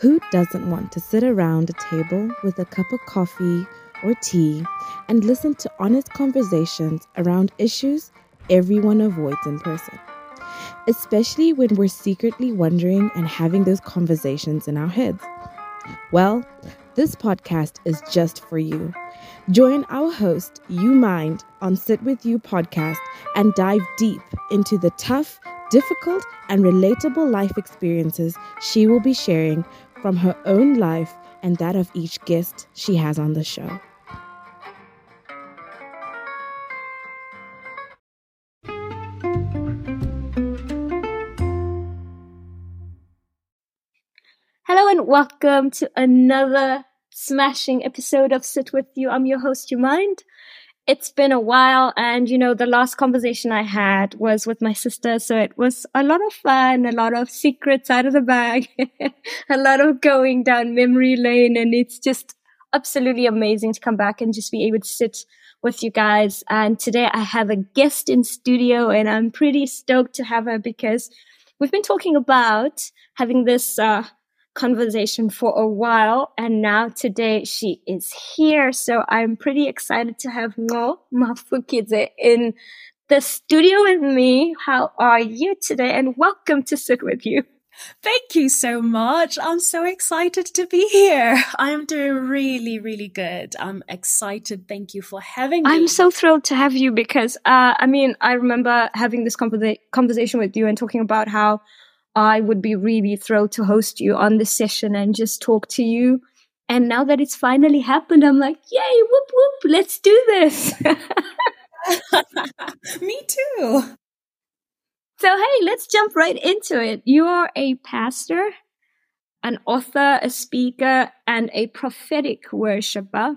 Who doesn't want to sit around a table with a cup of coffee or tea and listen to honest conversations around issues everyone avoids in person? Especially when we're secretly wondering and having those conversations in our heads. Well, this podcast is just for you. Join our host, You Mind, on Sit With You podcast and dive deep into the tough, difficult, and relatable life experiences she will be sharing from her own life and that of each guest she has on the show. Hello and welcome to another smashing episode of Sit With You. I'm your host, You Mind. It's been a while and you know, the last conversation I had was with my sister. So it was a lot of fun, a lot of secrets out of the bag, a lot of going down memory lane. And it's just absolutely amazing to come back and just be able to sit with you guys. And today I have a guest in studio and I'm pretty stoked to have her because we've been talking about having this, uh, conversation for a while and now today she is here so i'm pretty excited to have Nqo Mafukidze in the studio with me how are you today and welcome to sit with you Thank you so much. I'm so excited to be here. I am doing really, really good. I'm excited. Thank you for having me. I'm so thrilled to have you because, uh, I mean, I remember having this conversa- conversation with you and talking about how I would be really thrilled to host you on this session and just talk to you. And now that it's finally happened, I'm like, yay, whoop, whoop, let's do this. Me too. So, hey, let's jump right into it. You are a pastor, an author, a speaker, and a prophetic worshiper.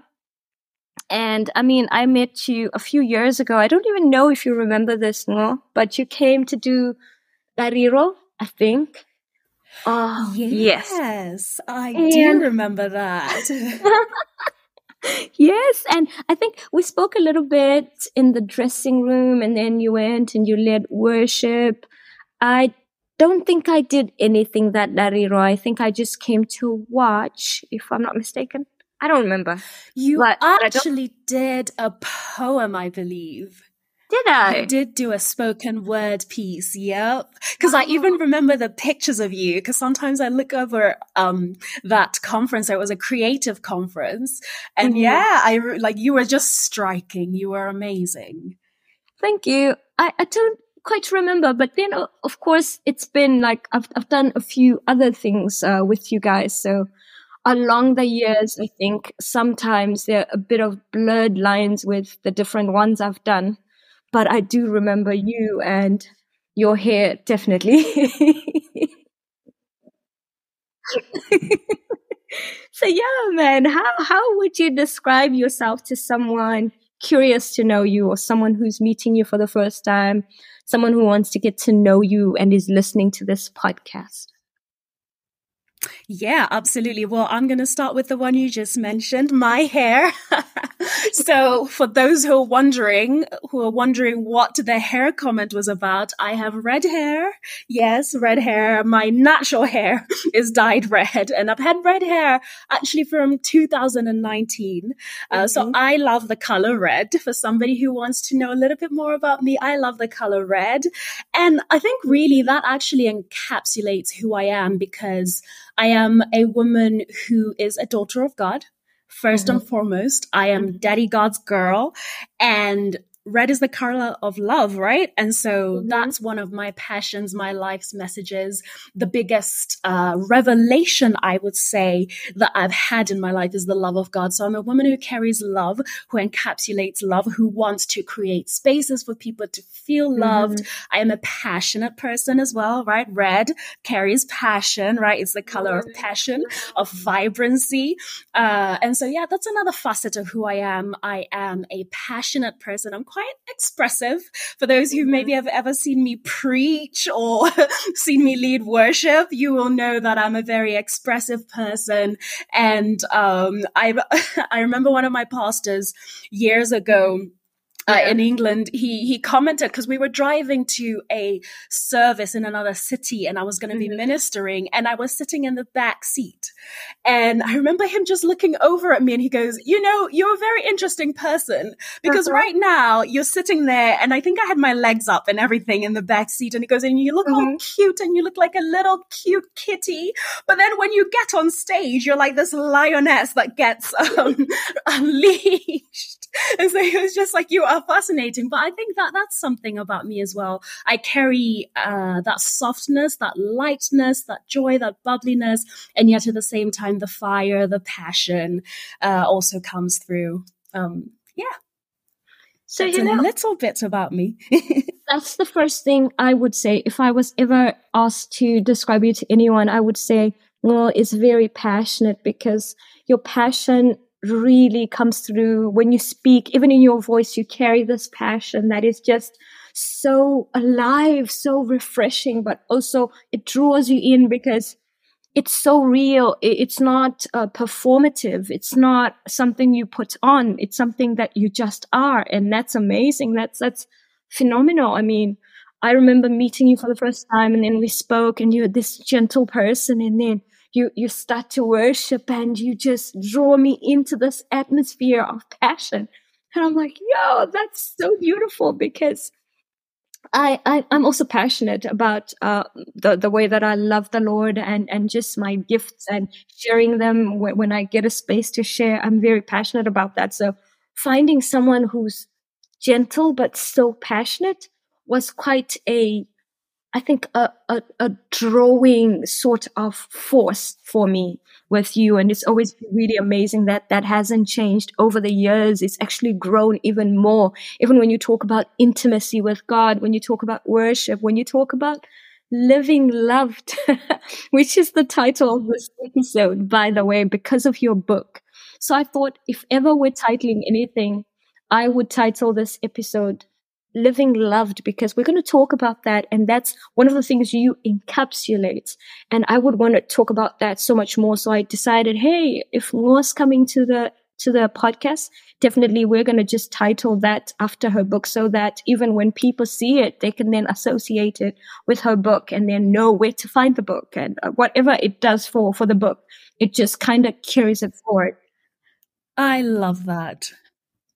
And I mean, I met you a few years ago. I don't even know if you remember this, no, but you came to do Dariro I think. Oh, yes. Yes, I and do remember that. yes, and I think we spoke a little bit in the dressing room, and then you went and you led worship. I don't think I did anything that Dariro. I think I just came to watch, if I'm not mistaken. I don't remember. You but, actually did a poem, I believe. Did I? I did do a spoken word piece. Yep. Cause I even oh. remember the pictures of you. Cause sometimes I look over, um, that conference. It was a creative conference. And mm-hmm. yeah, I like, you were just striking. You were amazing. Thank you. I, I don't quite remember, but then of course it's been like, I've, I've done a few other things, uh, with you guys. So, along the years, I think sometimes there are a bit of blurred lines with the different ones I've done but I do remember you and your hair definitely. so yeah, man, how how would you describe yourself to someone curious to know you or someone who's meeting you for the first time, someone who wants to get to know you and is listening to this podcast? Yeah, absolutely. Well, I'm going to start with the one you just mentioned, my hair. so for those who are wondering, who are wondering what the hair comment was about, I have red hair. Yes, red hair. My natural hair is dyed red and I've had red hair actually from 2019. Uh, mm-hmm. So I love the color red for somebody who wants to know a little bit more about me. I love the color red. And I think really that actually encapsulates who I am because I am a woman who is a daughter of God. 1st mm-hmm. and foremost, I am mm-hmm. daddy God's girl. And red is the color of love, right? And so mm-hmm. that's one of my passions, my life's messages. The biggest uh, revelation I would say that I've had in my life is the love of God. So I'm a woman who carries love, who encapsulates love, who wants to create spaces for people to feel loved. Mm-hmm. I am a passionate person as well, right? Red carries passion, right? It's the color of passion, of vibrancy. Uh, and so, yeah, that's another facet of who I am. I am a passionate person. I'm quite quite expressive. For those who maybe have ever seen me preach or seen me lead worship, you will know that I'm a very expressive person. And um, I I remember one of my pastors years ago uh, in England, he he commented because we were driving to a service in another city, and I was going to mm-hmm. be ministering, and I was sitting in the back seat, and I remember him just looking over at me, and he goes, "You know, you're a very interesting person because uh-huh. right now you're sitting there, and I think I had my legs up and everything in the back seat, and he goes, and you look mm-hmm. all cute, and you look like a little cute kitty, but then when you get on stage, you're like this lioness that gets um, unleashed." and so it was just like you are fascinating but i think that that's something about me as well. I carry uh, that softness that lightness that joy that bubbliness and yet at the same time the fire the passion uh, also comes through. Um, yeah. So that's you know, a little bit about me. That's the first thing i would say. If i was ever asked to describe you to anyone i would say well it's very passionate because your passion really comes through when you speak, even in your voice, you carry this passion that is just so alive, so refreshing, but also it draws you in because it's so real. It's not uh, performative. It's not something you put on. It's something that you just are. And that's amazing. That's, that's phenomenal. I mean, I remember meeting you for the first time and then we spoke and you're this gentle person. And then you you start to worship and you just draw me into this atmosphere of passion and i'm like yo that's so beautiful because I, I am also passionate about uh, the the way that I love the Lord and and just my gifts and sharing them when, when I get a space to share. I'm very passionate about that. So finding someone who's gentle but so passionate was quite a I think a, a, a, drawing sort of force for me with you. And it's always really amazing that that hasn't changed over the years. It's actually grown even more. Even when you talk about intimacy with God, when you talk about worship, when you talk about living loved, which is the title of this episode, by the way, because of your book. So I thought if ever we're titling anything, I would title this episode living loved because we're going to talk about that and that's one of the things you encapsulate. And i would want to talk about that so much more. So i decided hey if Nqo's coming to the to the podcast definitely we're going to just title that after her book so that even when people see it they can then associate it with her book and then know where to find the book and uh, whatever it does for for the book. It just kind of carries it forward. I love that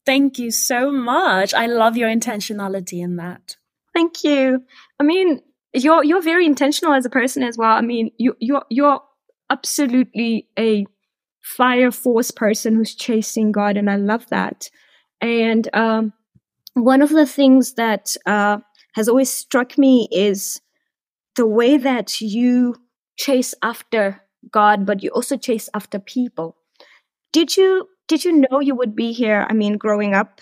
Thank you so much. I love your intentionality in that. Thank you. I mean, you're you're very intentional as a person as well. I mean, you you're you're absolutely a fire force person who's chasing God, and I love that. And um, one of the things that uh, has always struck me is the way that you chase after God, but you also chase after people. Did you did you know you would be here? I mean, growing up,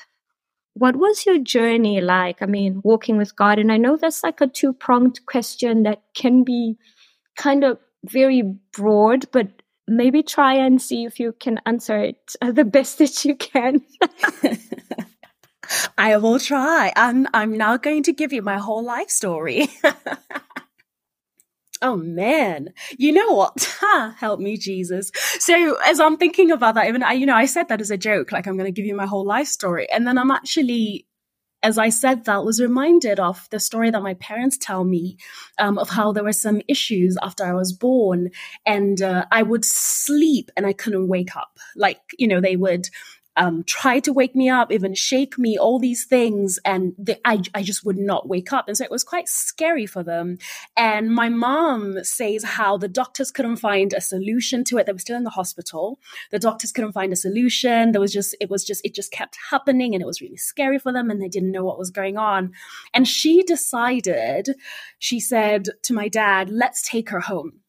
what was your journey like? I mean, walking with God. And I know that's like a two pronged question that can be kind of very broad, but maybe try and see if you can answer it uh, the best that you can. I will try. And I'm now going to give you my whole life story. Oh man, you know what? Help me, Jesus. So as I'm thinking about that, even I, you know, I said that as a joke, like I'm going to give you my whole life story. And then I'm actually, as I said that, was reminded of the story that my parents tell me um, of how there were some issues after I was born and uh, I would sleep and I couldn't wake up. Like, you know, they would um, try to wake me up, even shake me, all these things. And they, I, I just would not wake up. And so it was quite scary for them. And my mom says how the doctors couldn't find a solution to it. They were still in the hospital. The doctors couldn't find a solution. There was just, it was just, it just kept happening and it was really scary for them and they didn't know what was going on. And she decided, she said to my dad, let's take her home.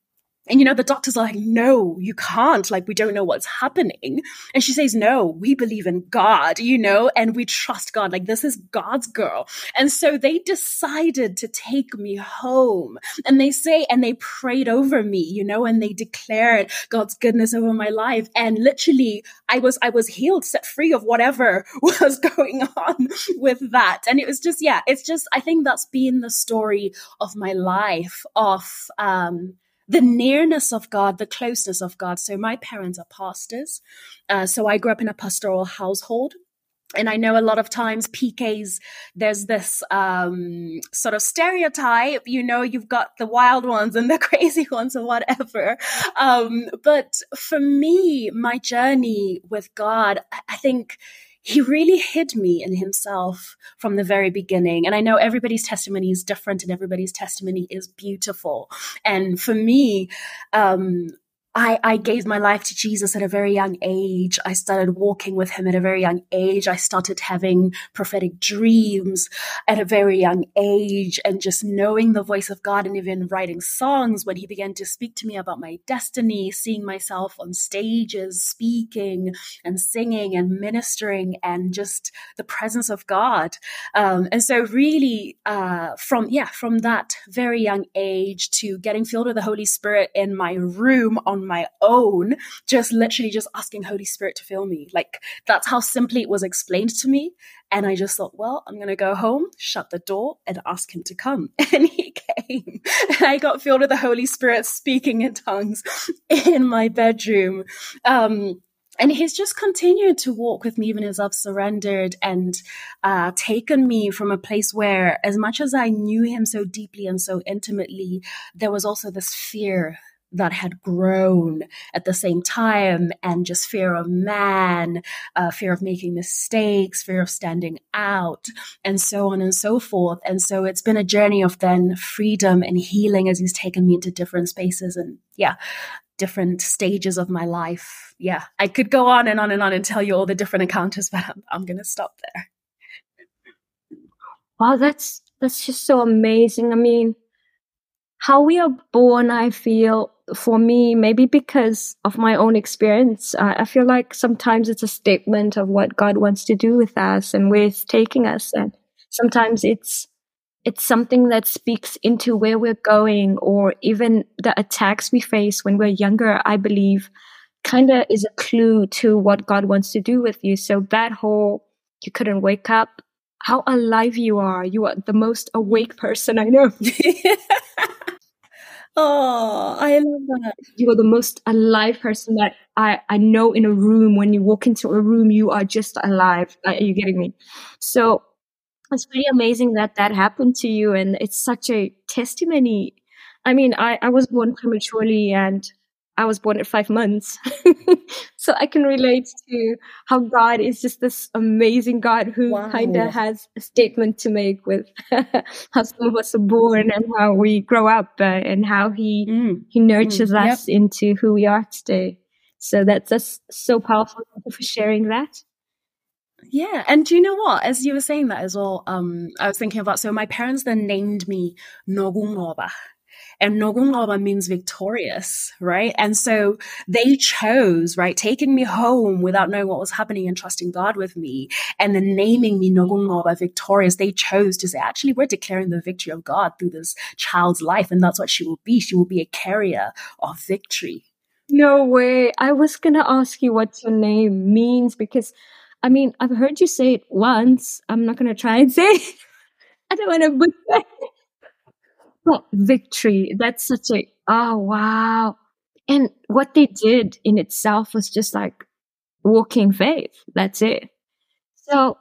And you know, the doctors are like, no, you can't. Like, we don't know what's happening. And she says, no, we believe in God, you know, and we trust God. Like, this is God's girl. And so they decided to take me home. And they say, and they prayed over me, you know, and they declared God's goodness over my life. And literally, I was, I was healed, set free of whatever was going on with that. And it was just, yeah, it's just, I think that's been the story of my life of, um, the nearness of God, the closeness of God. So my parents are pastors. Uh, so I grew up in a pastoral household. and I know a lot of times PKs, there's this um, sort of stereotype, you know, you've got the wild ones and the crazy ones or whatever. Um, but for me, my journey with God, I think he really hid me in himself from the very beginning. And I know everybody's testimony is different and everybody's testimony is beautiful. And for me, um, I, I gave my life to Jesus at a very young age. I started walking with him at a very young age. I started having prophetic dreams at a very young age and just knowing the voice of God and even writing songs when he began to speak to me about my destiny, seeing myself on stages, speaking and singing and ministering and just the presence of God. Um, and so really, uh, from, yeah, from that very young age to getting filled with the Holy Spirit in my room on my own, just literally just asking Holy Spirit to fill me. Like that's how simply it was explained to me. And I just thought, well, I'm going to go home, shut the door and ask him to come. And he came and I got filled with the Holy Spirit speaking in tongues in my bedroom. Um, and he's just continued to walk with me even as I've surrendered and uh, taken me from a place where, as much as I knew him so deeply and so intimately, there was also this fear that had grown at the same time and just fear of man, uh, fear of making mistakes, fear of standing out, and so on and so forth. And so it's been a journey of then freedom and healing as he's taken me into different spaces and yeah, different stages of my life. Yeah, I could go on and on and on and tell you all the different encounters, but I'm, I'm going to stop there. Wow, that's that's just so amazing. I mean, how we are born, I feel, for me, maybe because of my own experience, uh, I feel like sometimes it's a statement of what God wants to do with us and where He's taking us. And sometimes it's, it's something that speaks into where we're going or even the attacks we face when we're younger, I believe kind of is a clue to what God wants to do with you. So that whole, you couldn't wake up, how alive you are. You are the most awake person I know. Oh, I love that. You are the most alive person that I, I know in a room. When you walk into a room, you are just alive. Are you getting me? So it's pretty amazing that that happened to you. And it's such a testimony. I mean, I, I was born prematurely and I was born at five months. so I can relate to how God is just this amazing God who wow. kind of has a statement to make with how some of us are born and how we grow up uh, and how he, mm. he nurtures mm. us yep. into who we are today. So that's just so powerful. Thank you for sharing that. Yeah, and do you know what? As you were saying that as well, um, I was thinking about so my parents then named me Nogungoba, and Nogungoba means victorious, right? And so they chose, right, taking me home without knowing what was happening and trusting God with me and then naming me Nogungoba victorious. They chose to say, actually, we're declaring the victory of God through this child's life. And that's what she will be. She will be a carrier of victory. No way. I was going to ask you what your name means because I mean, I've heard you say it once. I'm not going to try and say it. I don't want to butcher but victory, that's such a, oh, wow. And what they did in itself was just like walking faith. That's it. So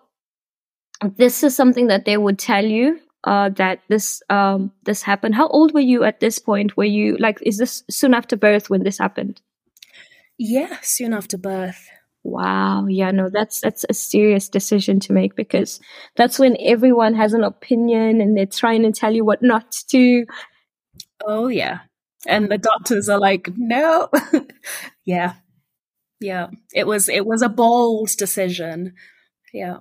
this is something that they would tell you uh, that this um, this happened. How old were you at this point? Were you like, is this soon after birth when this happened? Yeah, soon after birth. Wow. Yeah, no, that's that's a serious decision to make because that's when everyone has an opinion and they're trying to tell you what not to do. Oh yeah. And the doctors are like, "No." yeah. Yeah. It was it was a bold decision. Yeah.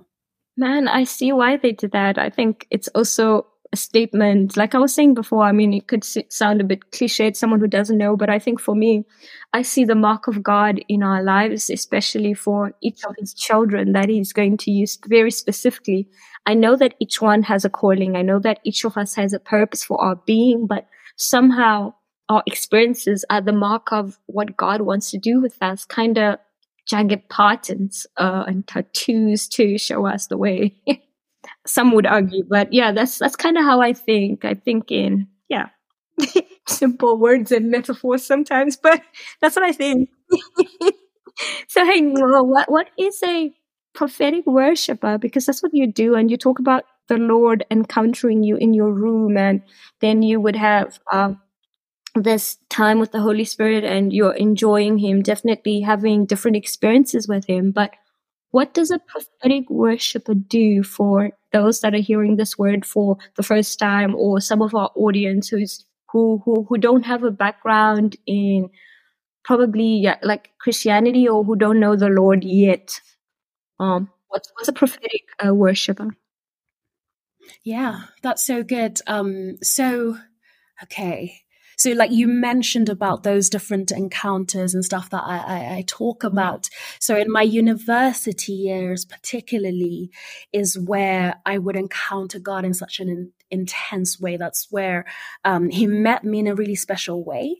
Man, I see why they did that. I think it's also a statement. Like I was saying before, I mean, it could sound a bit cliched, someone who doesn't know, but I think for me, I see the mark of God in our lives, especially for each of his children that he's going to use very specifically. I know that each one has a calling. I know that each of us has a purpose for our being, but somehow our experiences are the mark of what God wants to do with us, kind of jagged patterns uh, and tattoos to show us the way. some would argue, but yeah, that's that's kind of how I think. I think in yeah, simple words and metaphors sometimes, but that's what I think. so hey, what what is a prophetic worshiper because that's what you do and you talk about the lord encountering you in your room and then you would have uh, this time with the holy spirit and you're enjoying him definitely having different experiences with him but what does a prophetic worshiper do for those that are hearing this word for the first time or some of our audience who's who who, who don't have a background in probably yeah, like christianity or who don't know the lord yet um, what's what's a prophetic uh, worshiper? Yeah, that's so good. Um, so okay, so like you mentioned about those different encounters and stuff that I, I, I talk about. So in my university years, particularly, is where I would encounter God in such an in, intense way. That's where um, He met me in a really special way,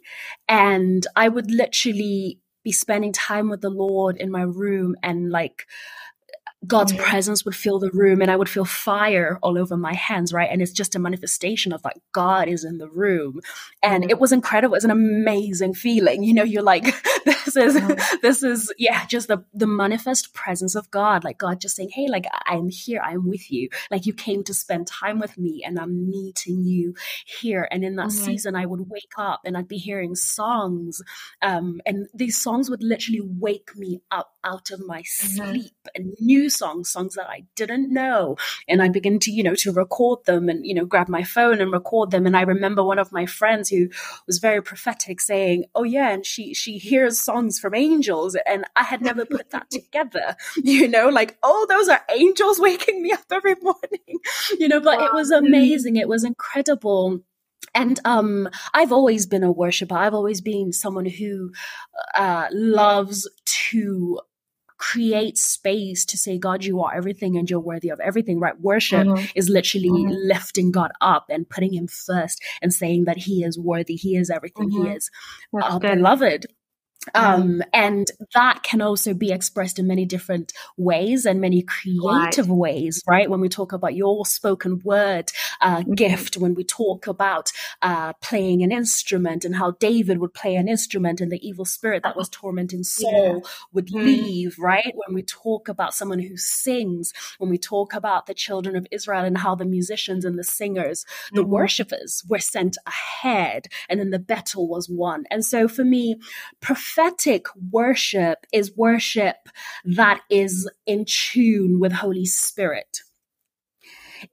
and I would literally be spending time with the Lord in my room and like God's mm-hmm. presence would fill the room and I would feel fire all over my hands, right? And it's just a manifestation of like God is in the room. And mm-hmm. it was incredible. It's an amazing feeling. You know, you're like, this is, mm-hmm. this is, yeah, just the, the manifest presence of God. Like God just saying, Hey, like I'm here. I'm with you. Like you came to spend time with me and I'm meeting you here. And in that mm-hmm. season, I would wake up and I'd be hearing songs. Um, and these songs would literally wake me up out of my mm-hmm. sleep and new songs, songs that I didn't know. And I begin to, you know, to record them and, you know, grab my phone and record them. And I remember one of my friends who was very prophetic saying, Oh yeah, and she she hears songs from angels. And I had never put that together, you know, like, oh, those are angels waking me up every morning. you know, but wow. it was amazing. It was incredible and um, I've always been a worshiper. I've always been someone who uh, loves to create space to say, God, you are everything and you're worthy of everything, right? Worship mm-hmm. is literally mm-hmm. lifting God up and putting him first and saying that he is worthy. He is everything. Mm-hmm. He is uh, beloved. Um, mm. and that can also be expressed in many different ways and many creative right. ways, right? When we talk about your spoken word uh, mm-hmm. gift, when we talk about uh, playing an instrument and how David would play an instrument and the evil spirit that was tormenting Saul yeah. would mm. leave, right? When we talk about someone who sings, when we talk about the children of Israel and how the musicians and the singers, the mm-hmm. worshippers were sent ahead and then the battle was won. And so for me, prophetic worship is worship that is in tune with Holy Spirit.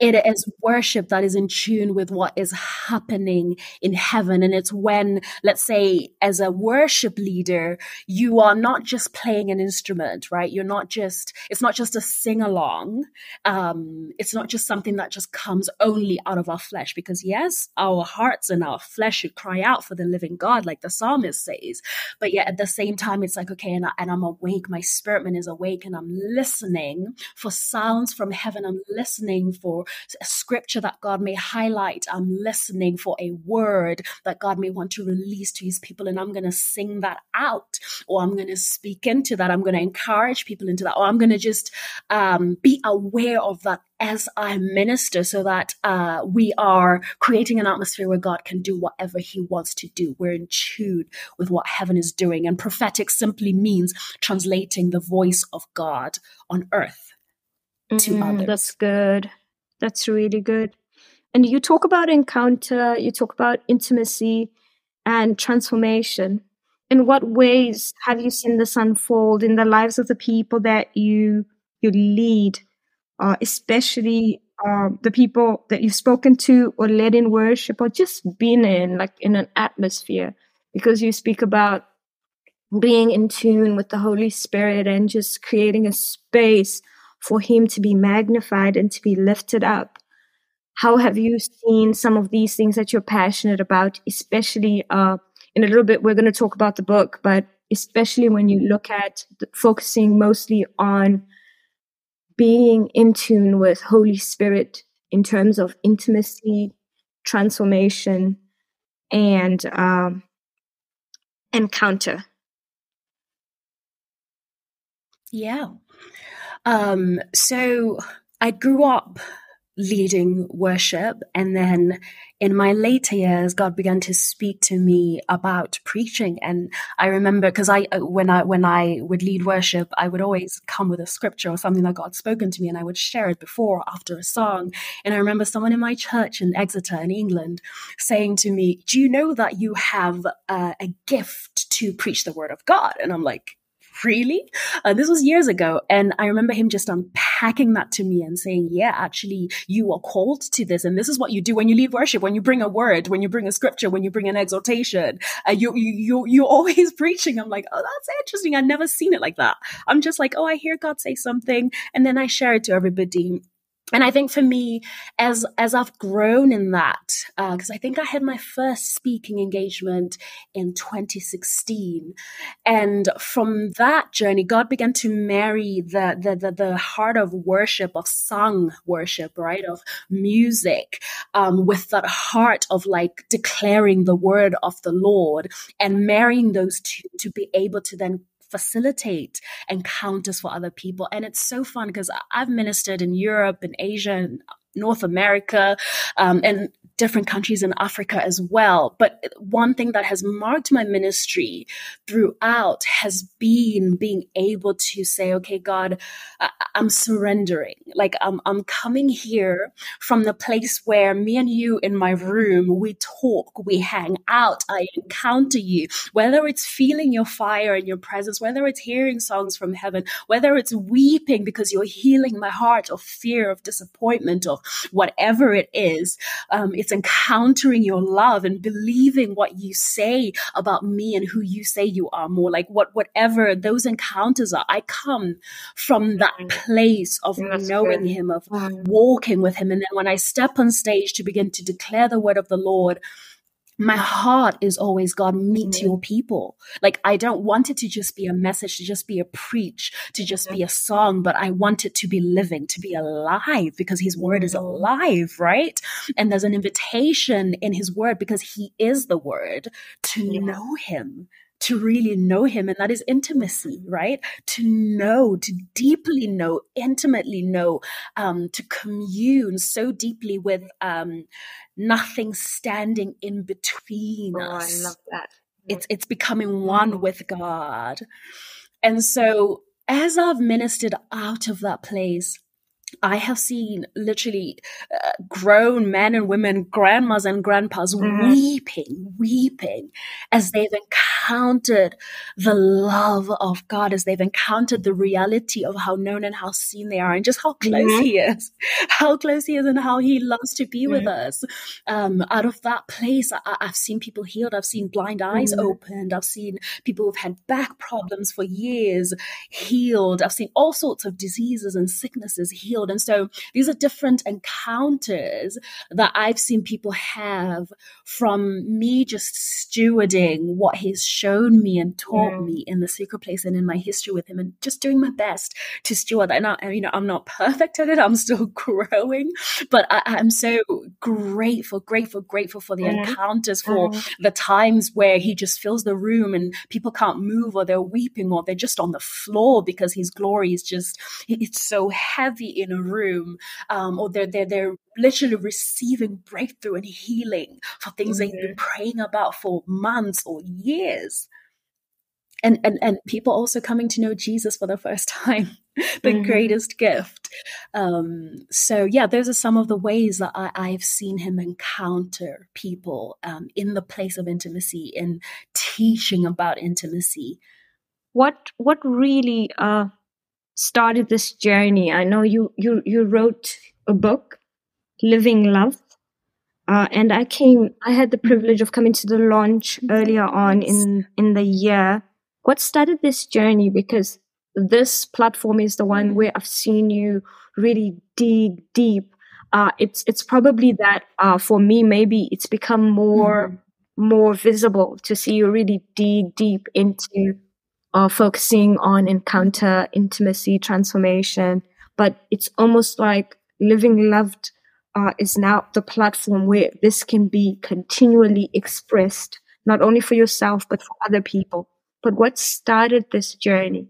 It is worship that is in tune with what is happening in heaven. And it's when, let's say, as a worship leader, you are not just playing an instrument, right? You're not just, it's not just a sing along. Um, it's not just something that just comes only out of our flesh, because yes, our hearts and our flesh should cry out for the living God, like the psalmist says. But yet at the same time, it's like, okay, and, I, and I'm awake, my spirit man is awake, and I'm listening for sounds from heaven. I'm listening for for a scripture that God may highlight. I'm listening for a word that God may want to release to his people. And I'm going to sing that out, or I'm going to speak into that. I'm going to encourage people into that, or I'm going to just um, be aware of that as I minister so that uh, we are creating an atmosphere where God can do whatever he wants to do. We're in tune with what heaven is doing. And prophetic simply means translating the voice of God on earth to mm, others. That's good. That's really good. And you talk about encounter, you talk about intimacy and transformation. In what ways have you seen this unfold in the lives of the people that you you lead, uh, especially uh, the people that you've spoken to or led in worship or just been in, like in an atmosphere? Because you speak about being in tune with the Holy Spirit and just creating a space for him to be magnified and to be lifted up. How have you seen some of these things that you're passionate about, especially uh, in a little bit, we're going to talk about the book, but especially when you look at the, focusing mostly on being in tune with Holy Spirit in terms of intimacy, transformation, and um, encounter. Yeah. Um, so I grew up leading worship. And then in my later years, God began to speak to me about preaching. And I remember because I, when I, when I would lead worship, I would always come with a scripture or something that God spoken to me and I would share it before, after a song. And I remember someone in my church in Exeter in England saying to me, do you know that you have uh, a gift to preach the word of God? And I'm like, really? Uh, this was years ago. And I remember him just unpacking that to me and saying, yeah, actually, you are called to this. And this is what you do when you lead worship, when you bring a word, when you bring a scripture, when you bring an exhortation, uh, you, you, you, you're always preaching. I'm like, oh, that's interesting. I've never seen it like that. I'm just like, oh, I hear God say something. And then I share it to everybody and I think for me, as as I've grown in that, uh, because uh, I think I had my first speaking engagement in 2016, and from that journey, God began to marry the the the, the heart of worship, of sung worship, right, of music, um, with that heart of like declaring the word of the Lord, and marrying those two to be able to then facilitate encounters for other people. And it's so fun because I've ministered in Europe and Asia and North America, um, and different countries in Africa as well. But one thing that has marked my ministry throughout has been being able to say, okay, God, I- am surrendering. Like I'm, I'm coming here from the place where me and you in my room, we talk, we hang out, I encounter you, whether it's feeling your fire and your presence, whether it's hearing songs from heaven, whether it's weeping because you're healing my heart of fear, of disappointment, of whatever it is. Um, it's encountering your love and believing what you say about me and who you say you are more like what, whatever those encounters are. I come from that place of That's knowing good. him, of walking with him. And then when I step on stage to begin to declare the word of the Lord, my heart is always God, meet mm-hmm. your people. Like I don't want it to just be a message, to just be a preach, to just be a song, but I want it to be living, to be alive because his word is alive, right? And there's an invitation in his word because he is the word to yeah. know him, to really know him. And that is intimacy, right? To know, to deeply know, intimately know, um, to commune so deeply with, um, nothing standing in between oh, us. I love that. It's, it's becoming one with God. And so as I've ministered out of that place, I have seen literally uh, grown men and women, grandmas and grandpas mm-hmm. weeping, weeping as they've encountered the love of God, as they've encountered the reality of how known and how seen they are, and just how close mm-hmm. He is, how close He is, and how He loves to be mm-hmm. with us. Um, out of that place, I, have seen people healed. I've seen blind eyes mm-hmm. opened. I've seen people who've had back problems for years healed. I've seen all sorts of diseases and sicknesses healed healed. And so these are different encounters that I've seen people have from me just stewarding what he's shown me and taught yeah. me in the secret place and in my history with him and just doing my best to steward that. And I, you know, I'm not perfect at it. I'm still growing, but I, am so grateful, grateful, grateful for the yeah. encounters, for yeah. the times where he just fills the room and people can't move or they're weeping or they're just on the floor because his glory is just, it's so heavy in a room, um, or they're, they're, they're literally receiving breakthrough and healing for things mm-hmm. they've been praying about for months or years. And, and, and people also coming to know Jesus for the first time, the mm-hmm. greatest gift. Um, so yeah, those are some of the ways that I, I've seen him encounter people um, in the place of intimacy, in teaching about intimacy. What what really uh, started this journey. I know you you you wrote a book, Living Love, uh, and I came. I had the privilege of coming to the launch earlier on in in the year. What started this journey? Because this platform is the one where I've seen you really dig deep. Uh, it's it's probably that uh, for me maybe it's become more mm-hmm. more visible to see you really dig deep into uh, focusing on encounter, intimacy, transformation. But it's almost like living loved uh, is now the platform where this can be continually expressed, not only for yourself, but for other people. But what started this journey?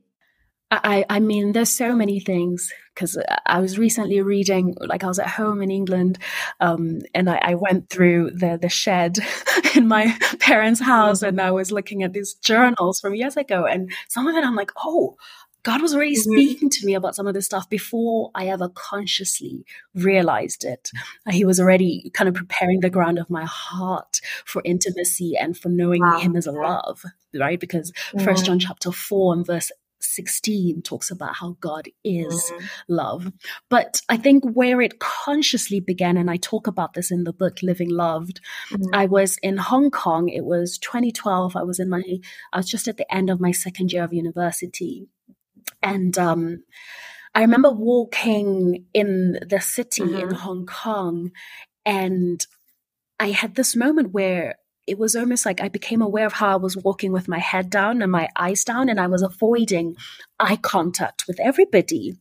I, I mean, there's so many things because I was recently reading, like I was at home in England, um, and I, I, went through the the shed in my parents' house, and I was looking at these journals from years ago, and some of it I'm like, oh, God was already mm-hmm. speaking to me about some of this stuff before I ever consciously realized it. He was already kind of preparing the ground of my heart for intimacy and for knowing wow. Him as a love, right? Because First John chapter four and verse 16 talks about how God is mm-hmm. love. But I think where it consciously began, and I talk about this in the book Living Loved, mm-hmm. I was in Hong Kong. It was 2012. I was in my, I was just at the end of my second year of university. And, um, I remember walking in the city mm-hmm. in Hong Kong and I had this moment where it was almost like I became aware of how I was walking with my head down and my eyes down, and I was avoiding eye contact with everybody.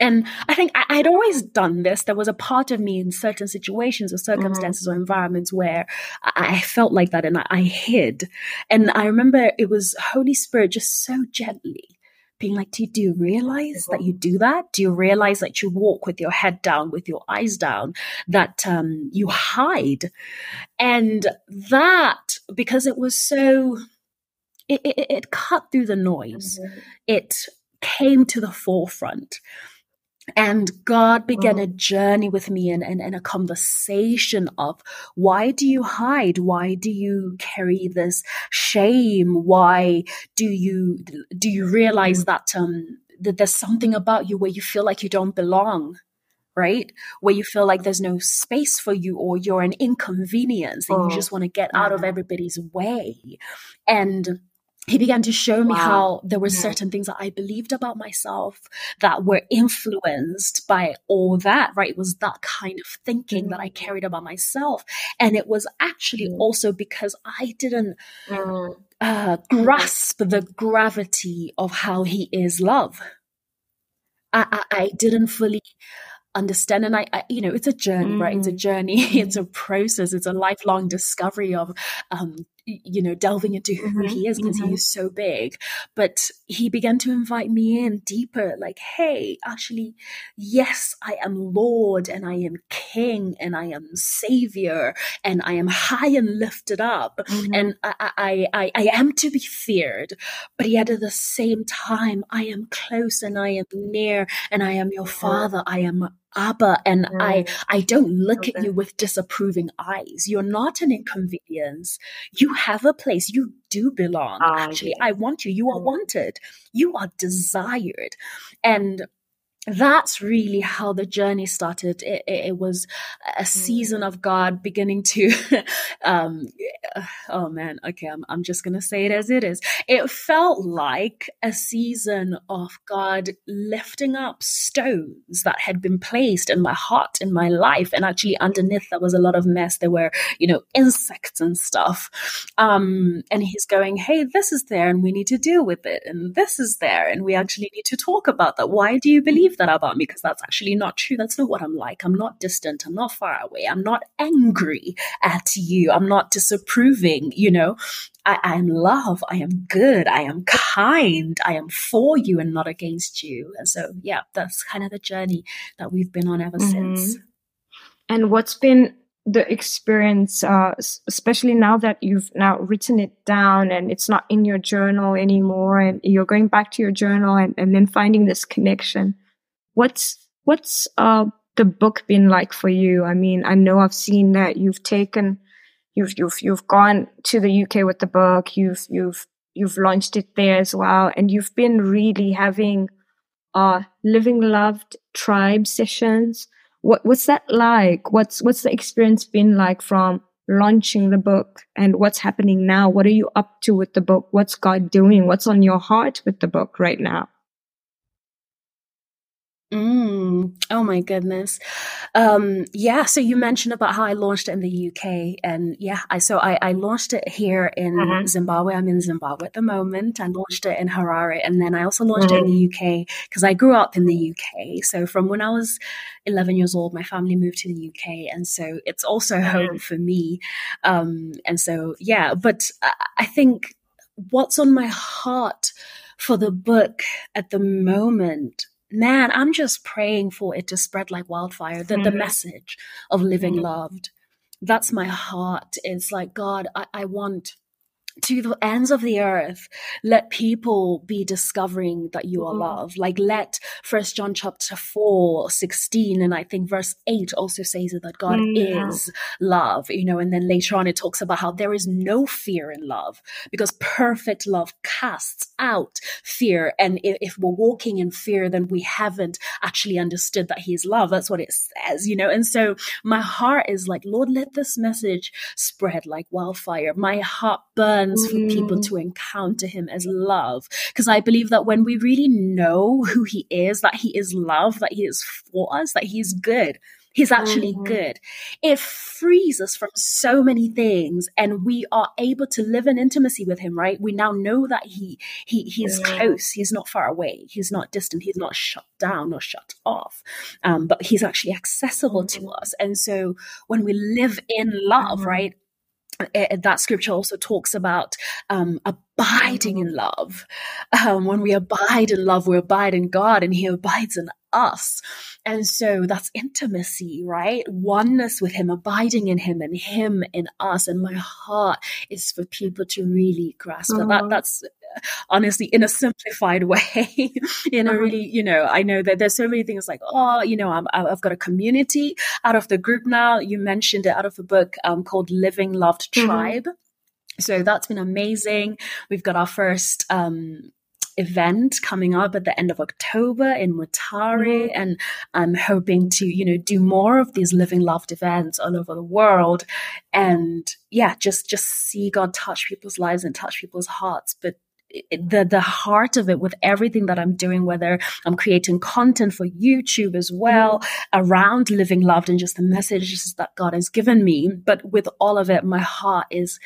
And I think I, would always done this. There was a part of me in certain situations or circumstances mm-hmm. or environments where I, I, felt like that and I, I hid. And I remember it was Holy Spirit just so gently being like, do you, do you realize that you do that? Do you realize that you walk with your head down, with your eyes down, that um, you hide? And that, because it was so, it, it, it cut through the noise, mm-hmm. it came to the forefront. And God began a journey with me and, and, and a conversation of why do you hide? Why do you carry this shame? Why do you do you realize that um that there's something about you where you feel like you don't belong? right? Where you feel like there's no space for you or you're an inconvenience and oh, you just want to get out of everybody's way. And he began to show me wow. how there were certain things that I believed about myself that were influenced by all that, right? It was that kind of thinking mm-hmm. that I mm. carried about myself. And it was actually mm-hmm. also because I didn't mm-hmm. uh, grasp the gravity of how he is love. I, I, I didn't fully understand and I, I, you know it's a journey mm. right it's a mm. journey it's a process it's a lifelong discovery of um you know, delving into who mm-hmm, he is because mm-hmm. he is so big. But he began to invite me in deeper, like, hey, actually, yes, I am Lord and I am King and I am Savior and I am high and lifted up mm-hmm. and I, I, I, I am to be feared. But yet at the same time, I am close and I am near and I am your father. I am Abba, and I, I don't look okay. at you with disapproving eyes. You're not an inconvenience. You have a place. You do belong. Ah, Actually, yeah. I want you. You are mm. wanted. You are desired. And that's really how the journey started. It, it, it was a season of God beginning to, um, oh man, okay, I'm, I'm just going to say it as it is. It felt like a season of God lifting up stones that had been placed in my heart, in my life. And actually underneath there was a lot of mess. There were, you know, insects and stuff. Um, and he's going, Hey, this is there and we need to deal with it. And this is there and we actually need to talk about that. Why do you believe that about me because that's actually not true. That's not what I'm like. I'm not distant. I'm not far away. I'm not angry at you. I'm not disapproving, you know. I, I am love. I am good. I am kind. I am for you and not against you. And so, yeah, that's kind of the journey that we've been on ever mm-hmm. since. And what's been the experience, uh, especially now that you've now written it down and it's not in your journal anymore, and you're going back to your journal and, and then finding this connection. What's what's uh, the book been like for you? I mean, I know I've seen that you've taken you've you've you've gone to the UK with the book. You've you've you've launched it there as well, and you've been really having uh living loved tribe sessions. What what's that like? What's what's the experience been like from launching the book and what's happening now? What are you up to with the book? What's God doing? What's on your heart with the book right now? Mm. Oh my goodness. Um, yeah. So you mentioned about how I launched it in the UK and yeah, I, so I, I launched it here in mm-hmm. Zimbabwe. I'm in Zimbabwe at the moment. I launched it in Harare and then I also launched mm-hmm. it in the UK because I grew up in the UK. So from when I was 11 years old, my family moved to the UK. And so it's also mm-hmm. home for me. Um, and so, yeah, but I, I think what's on my heart for the book at the moment, man, I'm just praying for it to spread like wildfire, that mm-hmm. the message of living mm-hmm. loved. That's my heart. It's like, God, I, I want to the ends of the earth let people be discovering that you are mm-hmm. love like let first john chapter 4 16 and i think verse 8 also says that god mm-hmm. is love you know and then later on it talks about how there is no fear in love because perfect love casts out fear. And if, if we're walking in fear then we haven't actually understood that he is love. That's what it says you know? And so my heart is like lord let this message spread like wildfire. My heart burns for people to mm. encounter him as love. Because I believe that when we really know who he is, that he is love, that he is for us, that he is good, He's actually mm-hmm. good. It frees us from so many things and we are able to live in intimacy with him, right? We now know that he he he's mm-hmm. close, he's not far away, he's not distant, he's not shut down or shut off. Um, but he's actually accessible mm-hmm. to us. And so when we live in love, mm-hmm. right? Eh, that scripture also talks about um, abiding in love. Um, when we abide in love, we abide in God and He abides in us. And so that's intimacy, right? Oneness with Him, abiding in Him and Him in us. And my heart is for people to really grasp that. that that's honestly in a simplified way in a uh-huh. really you know i know that there's so many things like oh you know i have got a community out of the group now you mentioned it out of a book um, called living loved mm-hmm. tribe mm-hmm. So that's been amazing we've got our first um, event coming up at the end of October in Mutare. Mm-hmm. And I'm hoping to, you know, do more of these living loved events all over the world. And yeah, just, just see God touch people's lives and touch people's hearts. But the the heart of it with everything that I'm doing, whether I'm creating content for YouTube as well mm-hmm. around living loved and just the messages that God has given me. But with all of it, my heart is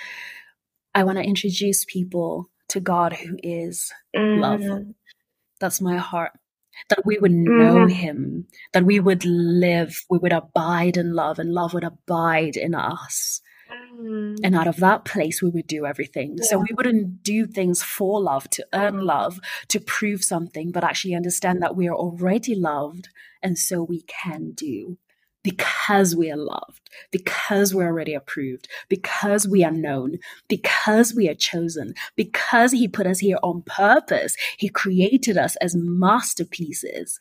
I want to introduce people to God who is mm-hmm. love. That's my heart. That we would know mm-hmm. Him, that we would live, we would abide in love, and love would abide in us. Mm. And out of that place, we would do everything. Yeah. So we wouldn't do things for love, to earn mm. love, to prove something, but actually understand that we are already loved. And so we can do because we are loved, because we're already approved, because we are known, because we are chosen, because He put us here on purpose. He created us as masterpieces.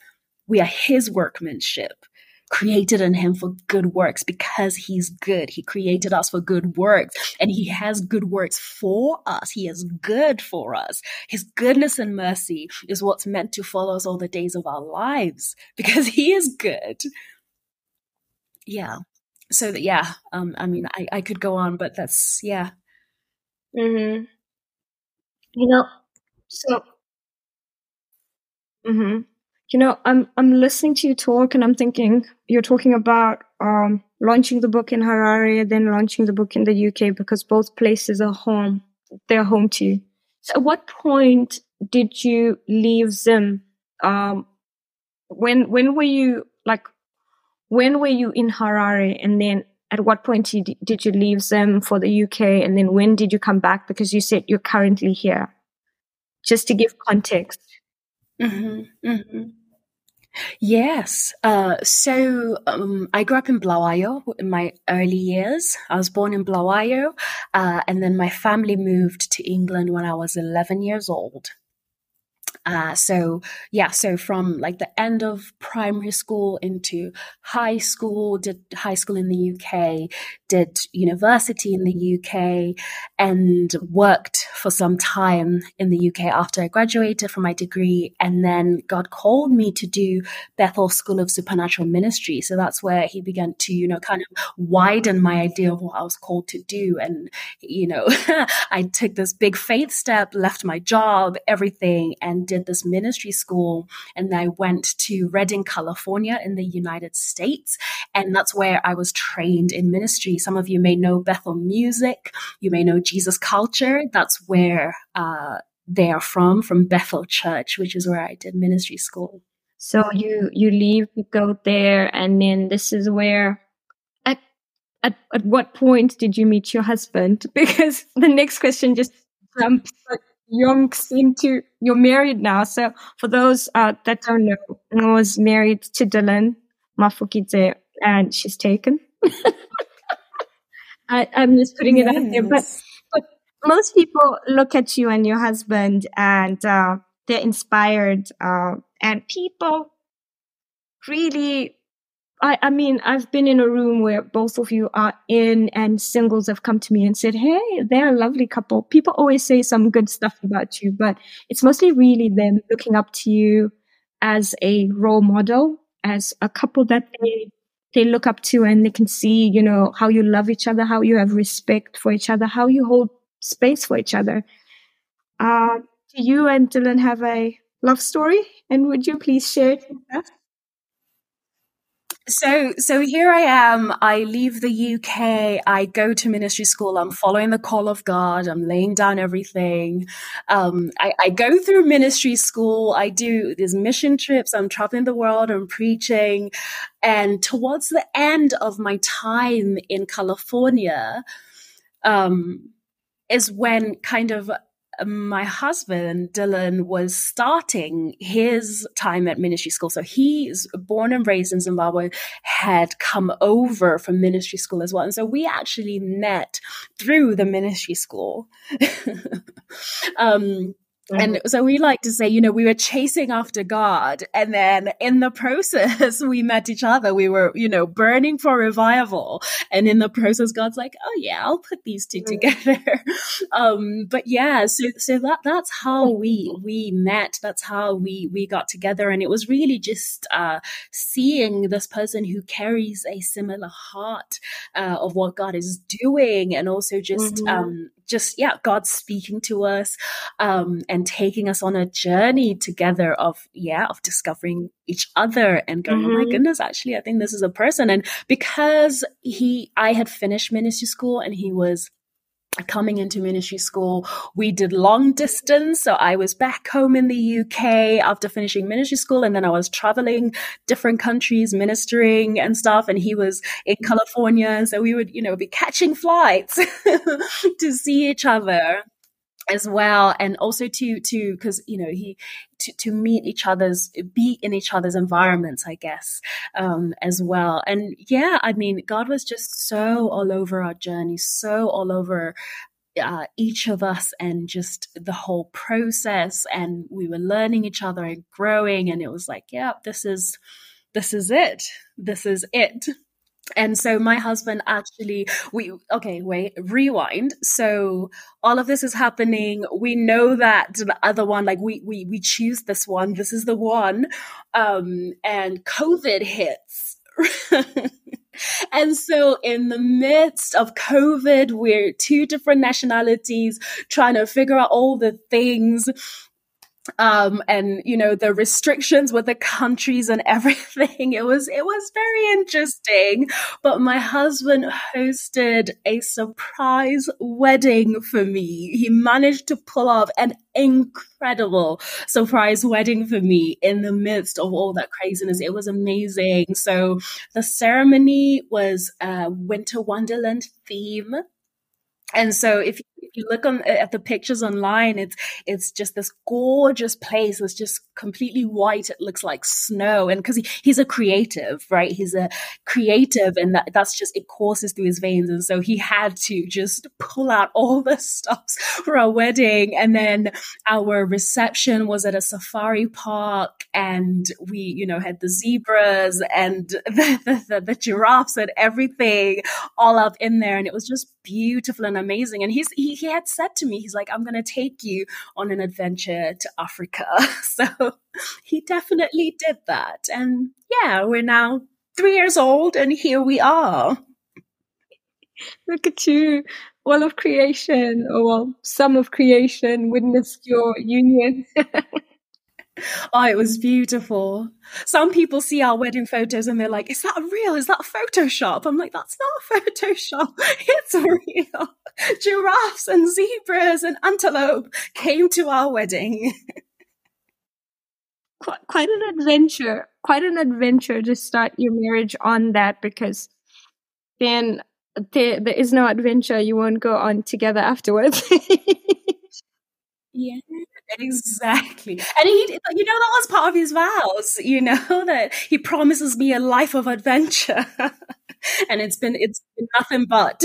We are His workmanship created in him for good works because he's good. He created us for good works and he has good works for us. He is good for us. His goodness and mercy is what's meant to follow us all the days of our lives because he is good. Yeah. So that, yeah, um, I mean, I, I could go on, but that's, yeah. Mm-hmm. You know, so, mm-hmm you know, I'm I'm listening to you talk and I'm thinking you're talking about um, launching the book in Harare, then launching the book in the UK because both places are home. They're home to you. So, at what point did you leave Zim? Um, when when were you like? When were you in Harare, and then at what point did you leave Zim for the UK, and then when did you come back? Because you said you're currently here. Just to give context. Mm-hmm, mm-hmm. Yes. Uh, so um, I grew up in Bulawayo in my early years. I was born in Bulawayo, uh, and then my family moved to England when I was 11 years old. Uh, so yeah, so from like the end of primary school into high school, did high school in the UK, did university in the UK, and worked for some time in the UK after I graduated from my degree. And then God called me to do Bethel School of Supernatural Ministry. So that's where He began to, you know, kind of widen my idea of what I was called to do. And, you know, I took this big faith step, left my job, everything, and did this ministry school and I went to Redding, California in the United States. And that's where I was trained in ministry. Some of you may know Bethel Music. You may know Jesus Culture. That's where, uh, they are from, from Bethel Church, which is where I did ministry school. So you, you leave, you go there, and then this is where at, at, at what point did you meet your husband? Because the next question just jumps yonks into you're married now. So for those uh, that don't know, I was married to Dylan Mafukidze and she's taken. I, am just putting yes. it out there. But, but most people look at you and your husband and uh, they're inspired. Uh, and people really I, I mean, I've been in a room where both of you are in and singles have come to me and said, Hey, they're a lovely couple. People always say some good stuff about you, but it's mostly really them looking up to you as a role model, as a couple that they, they look up to and they can see, you know, how you love each other, how you have respect for each other, how you hold space for each other. Uh, do you and Dylan have a love story? And would you please share it with us? So, so here I am. I leave the UK. I go to ministry school. I'm following the call of God. I'm laying down everything. Um, I, I, go through ministry school. I do these mission trips. I'm traveling the world. I'm preaching. And towards the end of my time in California, um, is when kind of my husband Dylan was starting his time at ministry school. So he's born and raised in Zimbabwe, had come over from ministry school as well. And so we actually met through the ministry school. um, and mm-hmm. so we like to say, you know, we were chasing after God. And then in the process, we met each other. We were, you know, burning for revival. And in the process, God's like, oh yeah, I'll put these 2 mm-hmm. together. um, but yeah, so, so that, that's how we, we met. That's how we, we got together. And it was really just, uh, seeing this person who carries a similar heart, uh, of what God is doing. And also just, mm-hmm. um, just yeah god speaking to us um, and taking us on a journey together of yeah of discovering each other and going mm-hmm. oh my mm-hmm. goodness actually i think this is a person and because he i had finished ministry school and he was coming into ministry school, we did long distance. So I was back home in the UK after finishing ministry school. And then I was traveling different countries, ministering and stuff. And he was in California. So we would, you know, be catching flights to see each other as well and also to to because you know he to, to meet each other's be in each other's environments i guess um as well. And yeah i mean god was just so all over our journey so all over uh, each of us and just the whole process. And we were learning each other and growing and it was like yeah this is this is it. This is it and so my husband actually we okay wait rewind. So all of this is happening. We know that the other one like we we we choose this one. This is the one. Um and covid hits. And so in the midst of covid we're two different nationalities trying to figure out all the things um, and you know the restrictions with the countries and everything it was it was very interesting. But my husband hosted a surprise wedding for me. He managed to pull off an incredible surprise wedding for me in the midst of all that craziness. It was amazing. So the ceremony was a winter wonderland theme. And so if if you look on uh, at the pictures online, it's it's just this gorgeous place. It's just completely white. It looks like snow. And because he, he's a creative, right? He's a creative, and that, that's just it courses through his veins. And so he had to just pull out all the stops for our wedding. And then our reception was at a safari park, and we, you know, had the zebras and the, the, the, the giraffes and everything all up in there. And it was just beautiful and amazing. And he's he he, had said to me, he's like, I'm going to take you on an adventure to Africa. So he definitely did that. And yeah, we're now three years old and here we are. Look at you. All of creation, or well, some of creation witnessed your union. oh, it was beautiful. Some people see our wedding photos and they're like, is that real? Is that Photoshop? I'm like, that's not Photoshop. It's real. Giraffes and zebras and antelope came to our wedding. quite, quite an adventure. Quite an adventure to start your marriage on that because then there, there is no adventure you won't go on together afterwards. Yeah, exactly. And he, you know, that was part of his vows, you know, that he promises me a life of adventure. and it's been, it's been nothing but.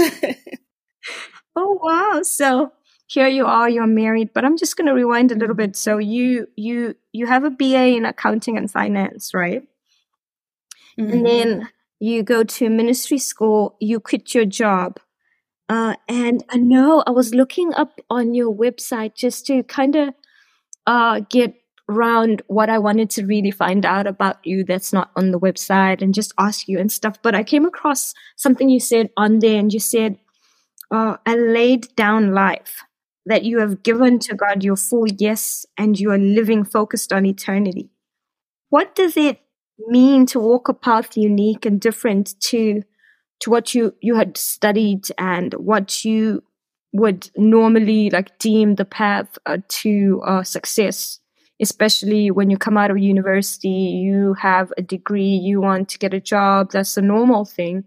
oh, wow. So here you are, you're married, but I'm just going to rewind a little bit. So you, you, you have a BA in accounting and finance, right? Mm-hmm. And then you go to ministry school, you quit your job uh, and I know I was looking up on your website just to kind of uh, get around what I wanted to really find out about you that's not on the website and just ask you and stuff. But I came across something you said on there and you said, uh, a laid down life that you have given to God your full yes and you are living focused on eternity. What does it mean to walk a path unique and different to to what you you had studied and what you would normally like deem the path uh, to uh, success especially when you come out of university you have a degree you want to get a job that's a normal thing.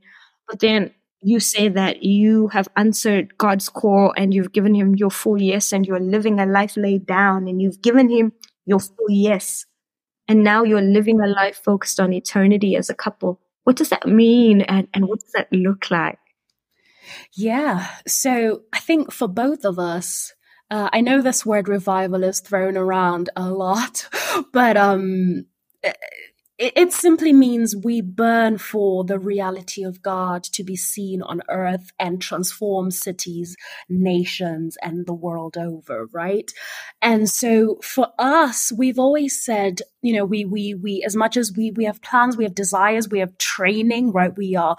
But then you say that you have answered God's call and you've given him your full yes and you're living a life laid down and you've given him your full yes. And now you're living a life focused on eternity as a couple. What does that mean and, and what does that look like? Yeah. So I think for both of us, uh, I know this word revival is thrown around a lot, but um, it, it simply means we burn for the reality of God to be seen on earth and transform cities, nations, and the world over, right? And so for us, we've always said, you know, we, we, we, as much as we, we have plans, we have desires, we have training, right? We are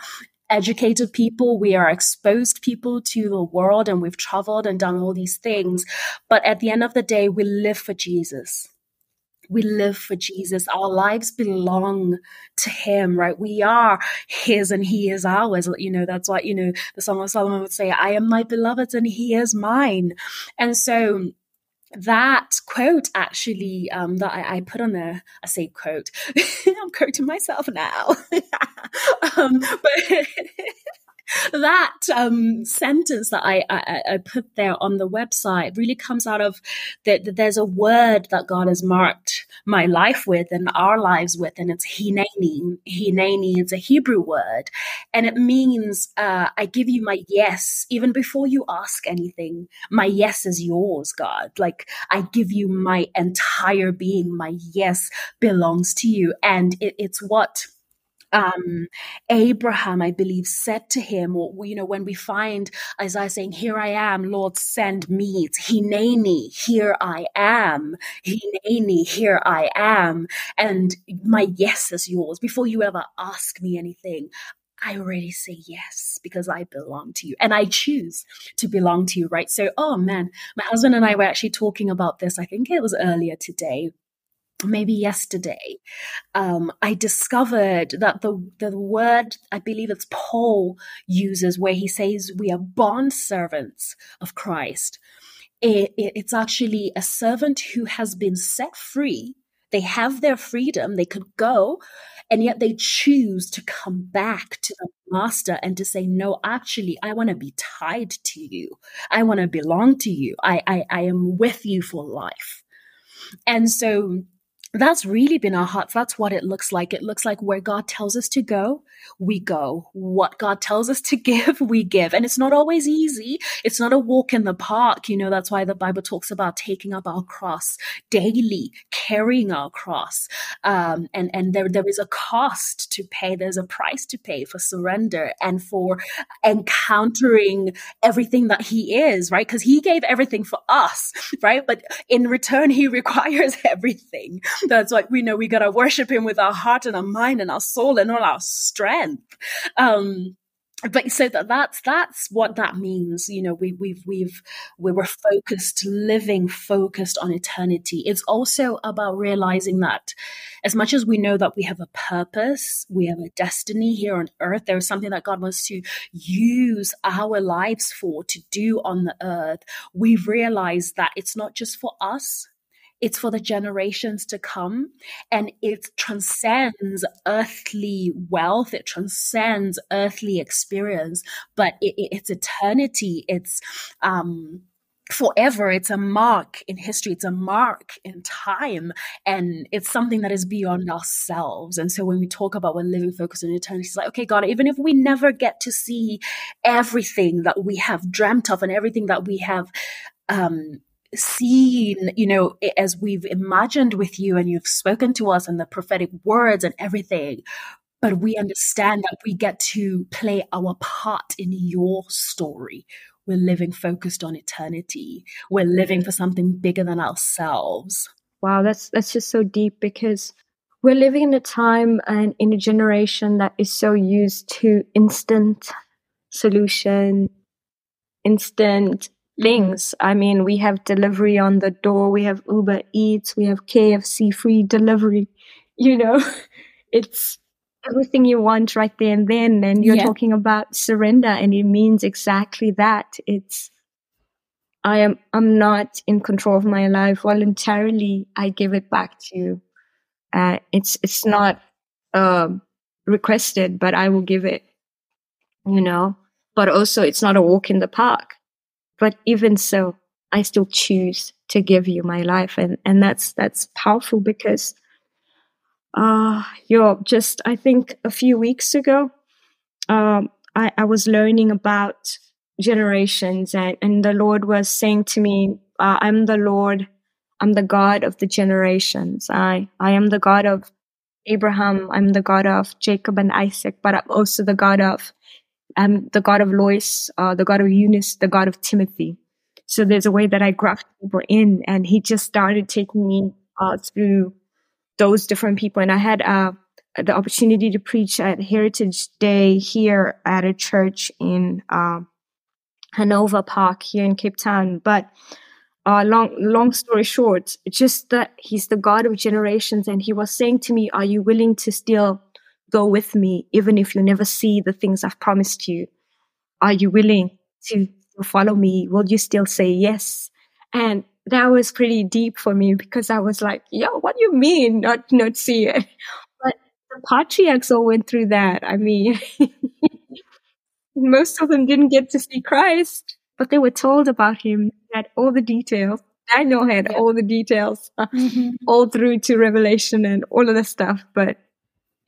educated people, we are exposed people to the world, and we've traveled and done all these things. But at the end of the day, we live for Jesus we live for Jesus. Our lives belong to Him, right? We are His and He is ours. You know, that's what, you know, the Song of Solomon would say, I am my beloved and He is mine. And so, that quote actually um, that I, I, put on there, I say quote, I'm quoting myself now. um, but that um, sentence that I, I, I, put there on the website really comes out of that there's a word that God has marked my life with and our lives with, and it's hineni. Hineni is a Hebrew word, and it means uh, I give you my yes even before you ask anything. My yes is yours, God. Like I give you my entire being. My yes belongs to you, and it, it's what um, Abraham, I believe, said to him, or, you know, when we find Isaiah saying, Here I am, Lord, send me. It's Hineni, here I am. Hineni, here I am. And my yes is yours. Before you ever ask me anything, I already say yes because I belong to you and I choose to belong to you, right? So, oh man, my husband and I were actually talking about this. I think it was earlier today maybe yesterday, um, I discovered that the the word I believe it's Paul uses where he says we are bond servants of Christ. It, it, it's actually a servant who has been set free. They have their freedom. They could go, and yet they choose to come back to the master and to say, no, actually, I want to be tied to you. I want to belong to you. I, I, I am with you for life. And so that's really been our hearts. That's what it looks like. It looks like where God tells us to go, we go. What God tells us to give, we give. And it's not always easy. It's not a walk in the park. You know, that's why the Bible talks about taking up our cross daily, carrying our cross. Um, and, and there, there is a cost to pay. There's a price to pay for surrender and for encountering everything that He is, right? Because He gave everything for us, right? But in return, He requires everything. That's like we know we gotta worship him with our heart and our mind and our soul and all our strength. Um, but so that that's that's what that means you know we we've we've we were focused living focused on eternity it's also about realizing that as much as we know that we have a purpose we have a destiny here on earth there's something that god wants to use our lives for to do on the earth we've realized that it's not just for us it's for the generations to come and it transcends earthly wealth. It transcends earthly experience, but it, it, it's eternity. It's, um, forever. It's a mark in history. It's a mark in time. And it's something that is beyond ourselves. And so when we talk about we're living focused on eternity, it's like, okay, God, even if we never get to see everything that we have dreamt of and everything that we have, um, seen, you know, as we've imagined with you and you've spoken to us and the prophetic words and everything, but we understand that we get to play our part in your story. We're living focused on eternity. We're living for something bigger than ourselves. Wow, that's that's just so deep because we're living in a time and in a generation that is so used to instant solution, instant things. I mean, we have delivery on the door, we have Uber Eats, we have KFC free delivery. You know, it's everything you want right there and then. And you're yeah. talking about surrender, and it means exactly that. It's I am I'm not in control of my life voluntarily. I give it back to you. Uh, it's it's not uh, requested, but I will give it. You know, but also it's not a walk in the park. But even so, I still choose to give you my life, and and that's that's powerful because uh, yeah, just I think a few weeks ago, um, I, I was learning about generations, and, and the Lord was saying to me, uh, "I'm the Lord, I'm the God of the generations. I I am the God of Abraham. I'm the God of Jacob and Isaac, but I'm also the God of I'm the God of Lois, uh, the God of Eunice, the God of Timothy. So there's a way that I graft people in, and He just started taking me uh, through those different people. And I had uh, the opportunity to preach at Heritage Day here at a church in uh, Hanover Park here in Cape Town. But uh, long long story short, just that he's the God of generations, and he was saying to me, "Are you willing to still go with me, even if you never see the things I've promised you? Are you willing to follow me? Will you still say yes?" And that was pretty deep for me because I was like, yo, what do you mean not not see it? But the patriarchs all went through that. I mean, most of them didn't get to see Christ, but they were told about him, had all the details. Daniel had yeah. all the details, mm-hmm. all through to Revelation and all of the stuff. But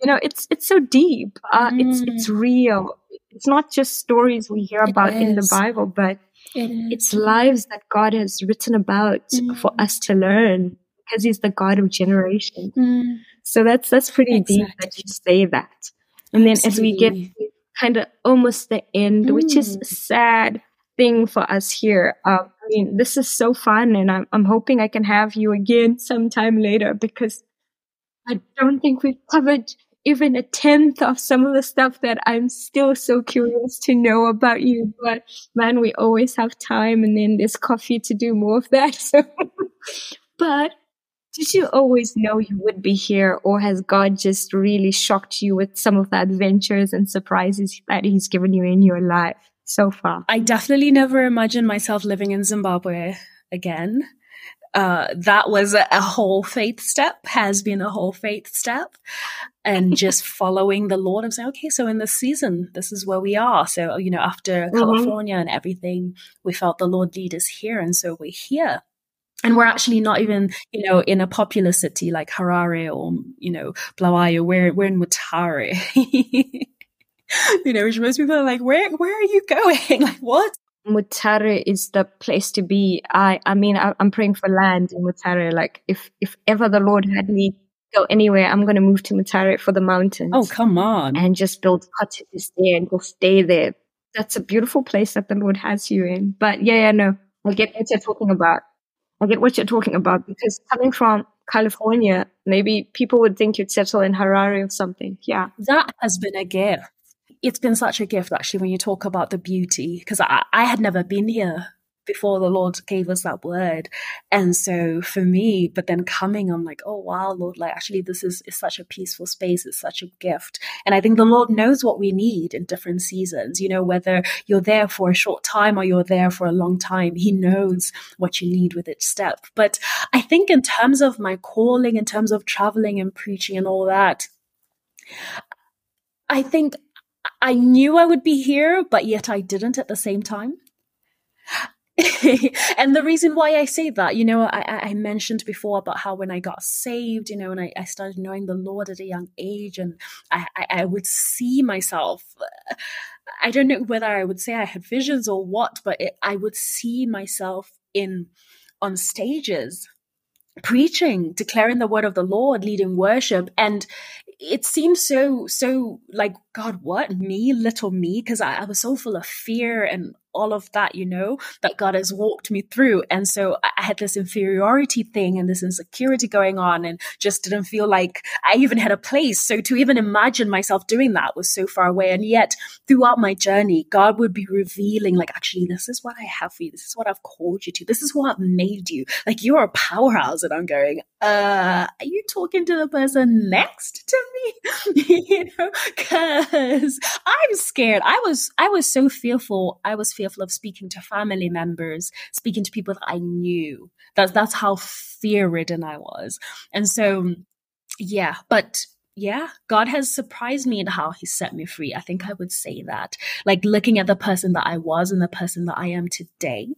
you know, it's it's so deep. Uh, mm. It's it's mm. real. It's not just stories we hear about in the Bible, but it it's lives that God has written about mm. for us to learn because He's the God of generation. Mm. So that's that's pretty exactly. deep that you say that. And then Absolutely. as we get kind of almost the end, which is a mm. sad thing for us here. Uh, I mean, this is so fun, and I'm I'm hoping I can have you again sometime later because I don't think we've covered even a tenth of some of the stuff that I'm still so curious to know about you. But man, we always have time and then there's coffee to do more of that. So, but did you always know you would be here or has God just really shocked you with some of the adventures and surprises that he's given you in your life so far? I definitely never imagined myself living in Zimbabwe again uh, that was a, a, whole faith step, has been a whole faith step. And just following the Lord and saying, okay, so in this season, this is where we are. So, you know, after mm-hmm. California and everything, we felt the Lord lead us here. And so we're here. And we're actually not even, you know, in a popular city like Harare or, you know, Bulawayo. We're, we're in Mutare. you know, which most people are like, where, where are you going? like, what? Mutare is the place to be. I, I mean, I, am praying for land in Mutare. Like, if, if ever the Lord had me go anywhere, I'm going to move to Mutare for the mountains. Oh, come on. And just build cottages there and go stay there. That's a beautiful place that the Lord has you in. But yeah, yeah, no, I get what you're talking about. I get what you're talking about because coming from California, maybe people would think you'd settle in Harare or something. Yeah. That has been a gift it's been such a gift actually when you talk about the beauty because I, I had never been here before the Lord gave us that word. And so for me, but then coming, I'm like, oh wow, Lord, like actually this is, is such a peaceful space. It's such a gift. And I think the Lord knows what we need in different seasons, you know, whether you're there for a short time or you're there for a long time, He knows what you need with each step. But I think in terms of my calling, in terms of traveling and preaching and all that, I think I knew I would be here, but yet I didn't at the same time. and the reason why I say that, you know, I, I mentioned before about how when I got saved, you know, and I, I started knowing the Lord at a young age, and I, I, would see myself. I don't know whether I would say I had visions or what, but it, I would see myself in on stages preaching, declaring the word of the Lord, leading worship. And it seemed so, so like, God, what? Me, little me? Because I, I, was so full of fear and all of that, you know, that God has walked me through. And so I had this inferiority thing and this insecurity going on and just didn't feel like I even had a place. So to even imagine myself doing that was so far away. And yet throughout my journey, God would be revealing, like, actually, this is what I have for you. This is what I've called you to. This is what I've made you. Like, you're a powerhouse. And I'm going, uh, are you talking to the person next to me? you know, cause I'm scared. I was, I was so fearful. I was fearful of speaking to family members, speaking to people that I knew. That's that's how fear ridden I was. And so yeah, but yeah, God has surprised me in how He set me free. I think I would say that. Like looking at the person that I was and the person that I am today.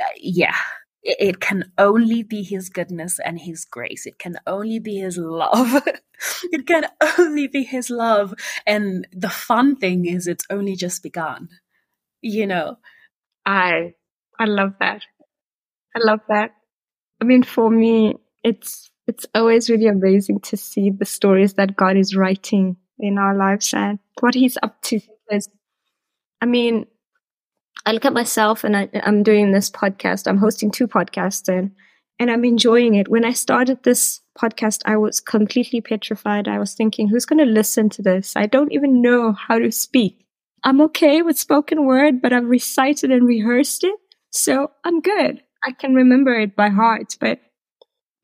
Uh, yeah, it, it can only be His goodness and His grace. It can only be His love. it can only be His love. And the fun thing is, it's only just begun you know. I I love that. I love that. I mean, for me, it's it's always really amazing to see the stories that God is writing in our lives and what He's up to. Because, I mean, I look at myself and I, I'm doing this podcast. I'm hosting two podcasts and and I'm enjoying it. When I started this podcast, I was completely petrified. I was thinking, who's going to listen to this? I don't even know how to speak. I'm okay with spoken word, but I've recited and rehearsed it. So I'm good. I can remember it by heart, but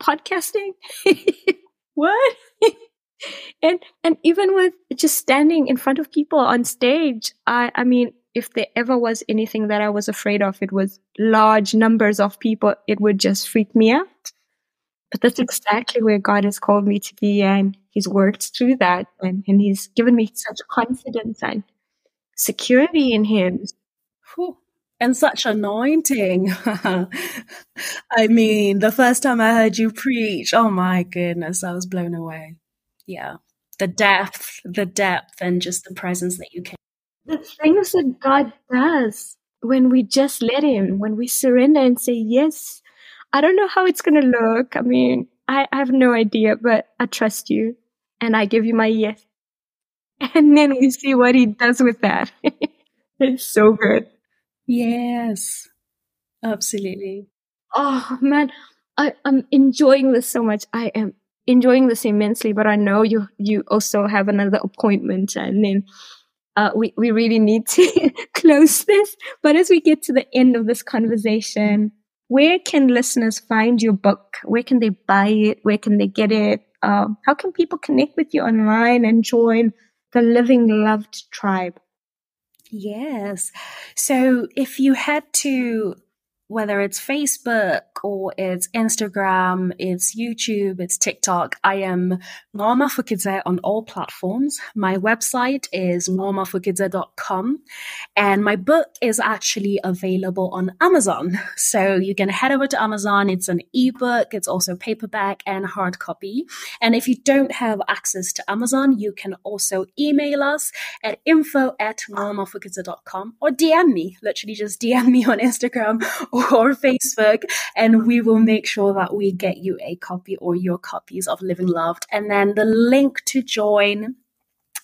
podcasting? what? and, and even with just standing in front of people on stage, I, I mean, if there ever was anything that I was afraid of, it was large numbers of people. It would just freak me out. But that's exactly where God has called me to be. And he's worked through that and, and he's given me such confidence and security in him. Whew. And such anointing. I mean, the first time I heard you preach, oh my goodness, I was blown away. Yeah. The depth, the depth, and just the presence that you can. The things that God does when we just let Him, when we surrender and say, Yes, I don't know how it's going to look. I mean, I, I have no idea, but I trust you and I give you my yes and then we see what he does with that. it's so good. Yes, absolutely. Oh man, I, I'm enjoying this so much. I am enjoying this immensely, but I know you you also have another appointment, and then uh, we we really need to close this. But as we get to the end of this conversation, where can listeners find your book? Where can they buy it? Where can they get it? Um, how can people connect with you online and join the living loved tribe. Yes. So if you had to whether it's Facebook or it's Instagram, it's YouTube, it's TikTok. I am Nqo Mafukidze on all platforms. My website is nqomafukidze.com and my book is actually available on Amazon. So you can head over to Amazon. It's an ebook. It's also paperback and hard copy. And if you don't have access to Amazon, you can also email us at info at nqomafukidze.com or DM me, literally just DM me on Instagram or Facebook, and we will make sure that we get you a copy or your copies of Living Loved. And then the link to join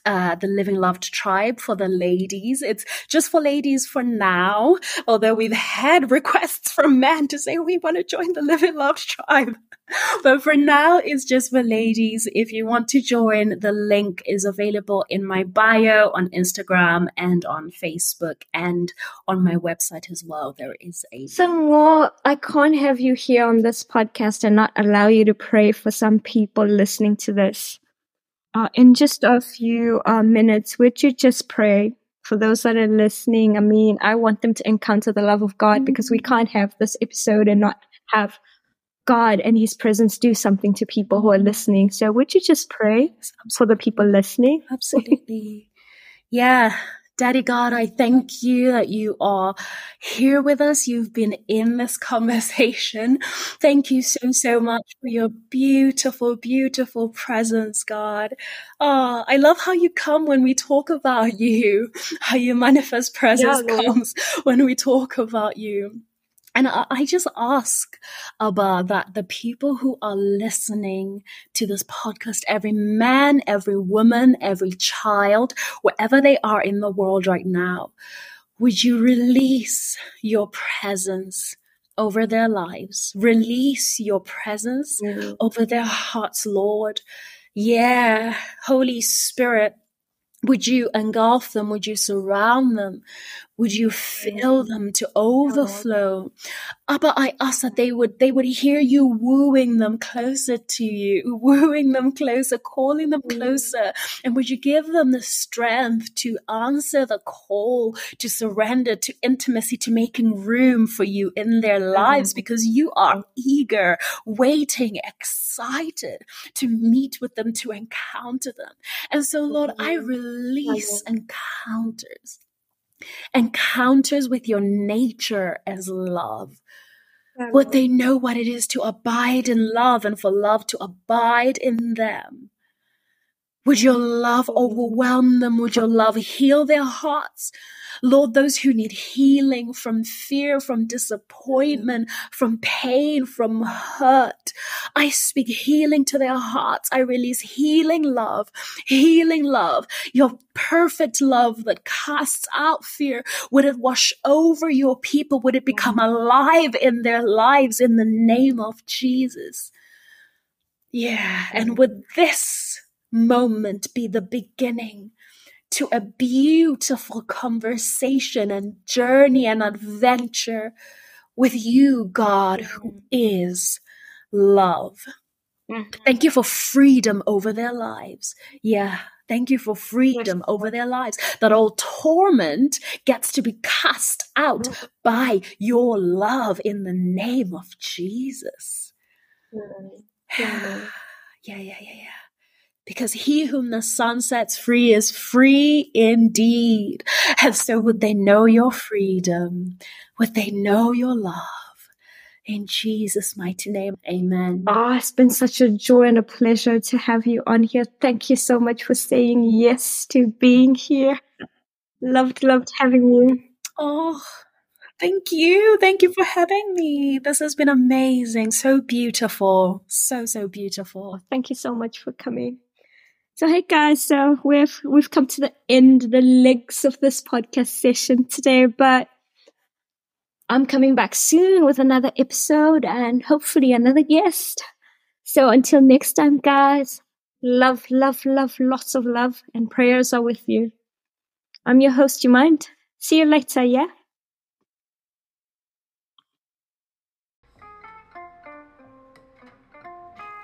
uh, the Living Loved tribe for the ladies. It's just for ladies for now, although we've had requests from men to say we want to join the Living Loved tribe. but for now, it's just for ladies. If you want to join, the link is available in my bio on Instagram and on Facebook and on my website as well. There is a. Some more, I can't have you here on this podcast and not allow you to pray for some people listening to this. Uh, in just a few uh, minutes, would you just pray for those that are listening? I mean, I want them to encounter the love of God because we can't have this episode and not have God and His presence do something to people who are listening. So, would you just pray for the people listening? Absolutely. yeah. Daddy God, I thank you that you are here with us. You've been in this conversation. Thank you so, so much for your beautiful, beautiful presence, God. Oh, I love how you come when we talk about you, how your manifest presence yeah, comes when we talk about you. And I just ask about that the people who are listening to this podcast, every man, every woman, every child, wherever they are in the world right now, would you release your presence over their lives? Release your presence mm. over their hearts, Lord. Yeah, Holy Spirit, would you engulf them? Would you surround them? Would you fill them to overflow? Abba, I ask that they would, they would hear you wooing them closer to you, wooing them closer, calling them mm. closer. And would you give them the strength to answer the call, to surrender, to intimacy, to making room for you in their mm. lives because you are eager, waiting, excited to meet with them, to encounter them. And so, Lord, I mm. release encounters encounters with your nature as love. Would they know what it is to abide in love and for love to abide in them? Would your love overwhelm them? Would your love heal their hearts? Lord, those who need healing from fear, from disappointment, from pain, from hurt. I speak healing to their hearts. I release healing love, healing love, your perfect love that casts out fear. Would it wash over your people? Would it become alive in their lives in the name of Jesus? Yeah. And would this moment be the beginning to a beautiful conversation and journey and adventure with you, God, who is love. Mm-hmm. Thank you for freedom over their lives. Yeah. Thank you for freedom over their lives. That all torment gets to be cast out mm-hmm. by your love in the name of Jesus. Yeah, yeah, yeah, yeah because he whom the Son sets free is free indeed. And so would they know your freedom? Would they know your love? In Jesus' mighty name, amen. Ah, oh, it's been such a joy and a pleasure to have you on here. Thank you so much for saying yes to being here. Loved, loved having you. Oh, Thank you. Thank you for having me. This has been amazing. So beautiful. So, so beautiful. Thank you so much for coming. So hey guys, so we've we've come to the end, the legs of this podcast session today, but I'm coming back soon with another episode and hopefully another guest. So until next time, guys, love, love, love, lots of love and prayers are with you. I'm your host, you mind? See you later, yeah?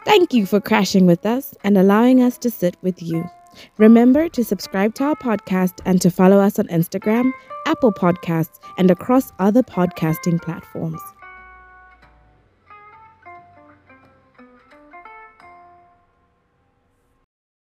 Thank you for crashing with us and allowing us to sit with you. Remember to subscribe to our podcast and to follow us on Instagram, Apple Podcasts, and across other podcasting platforms.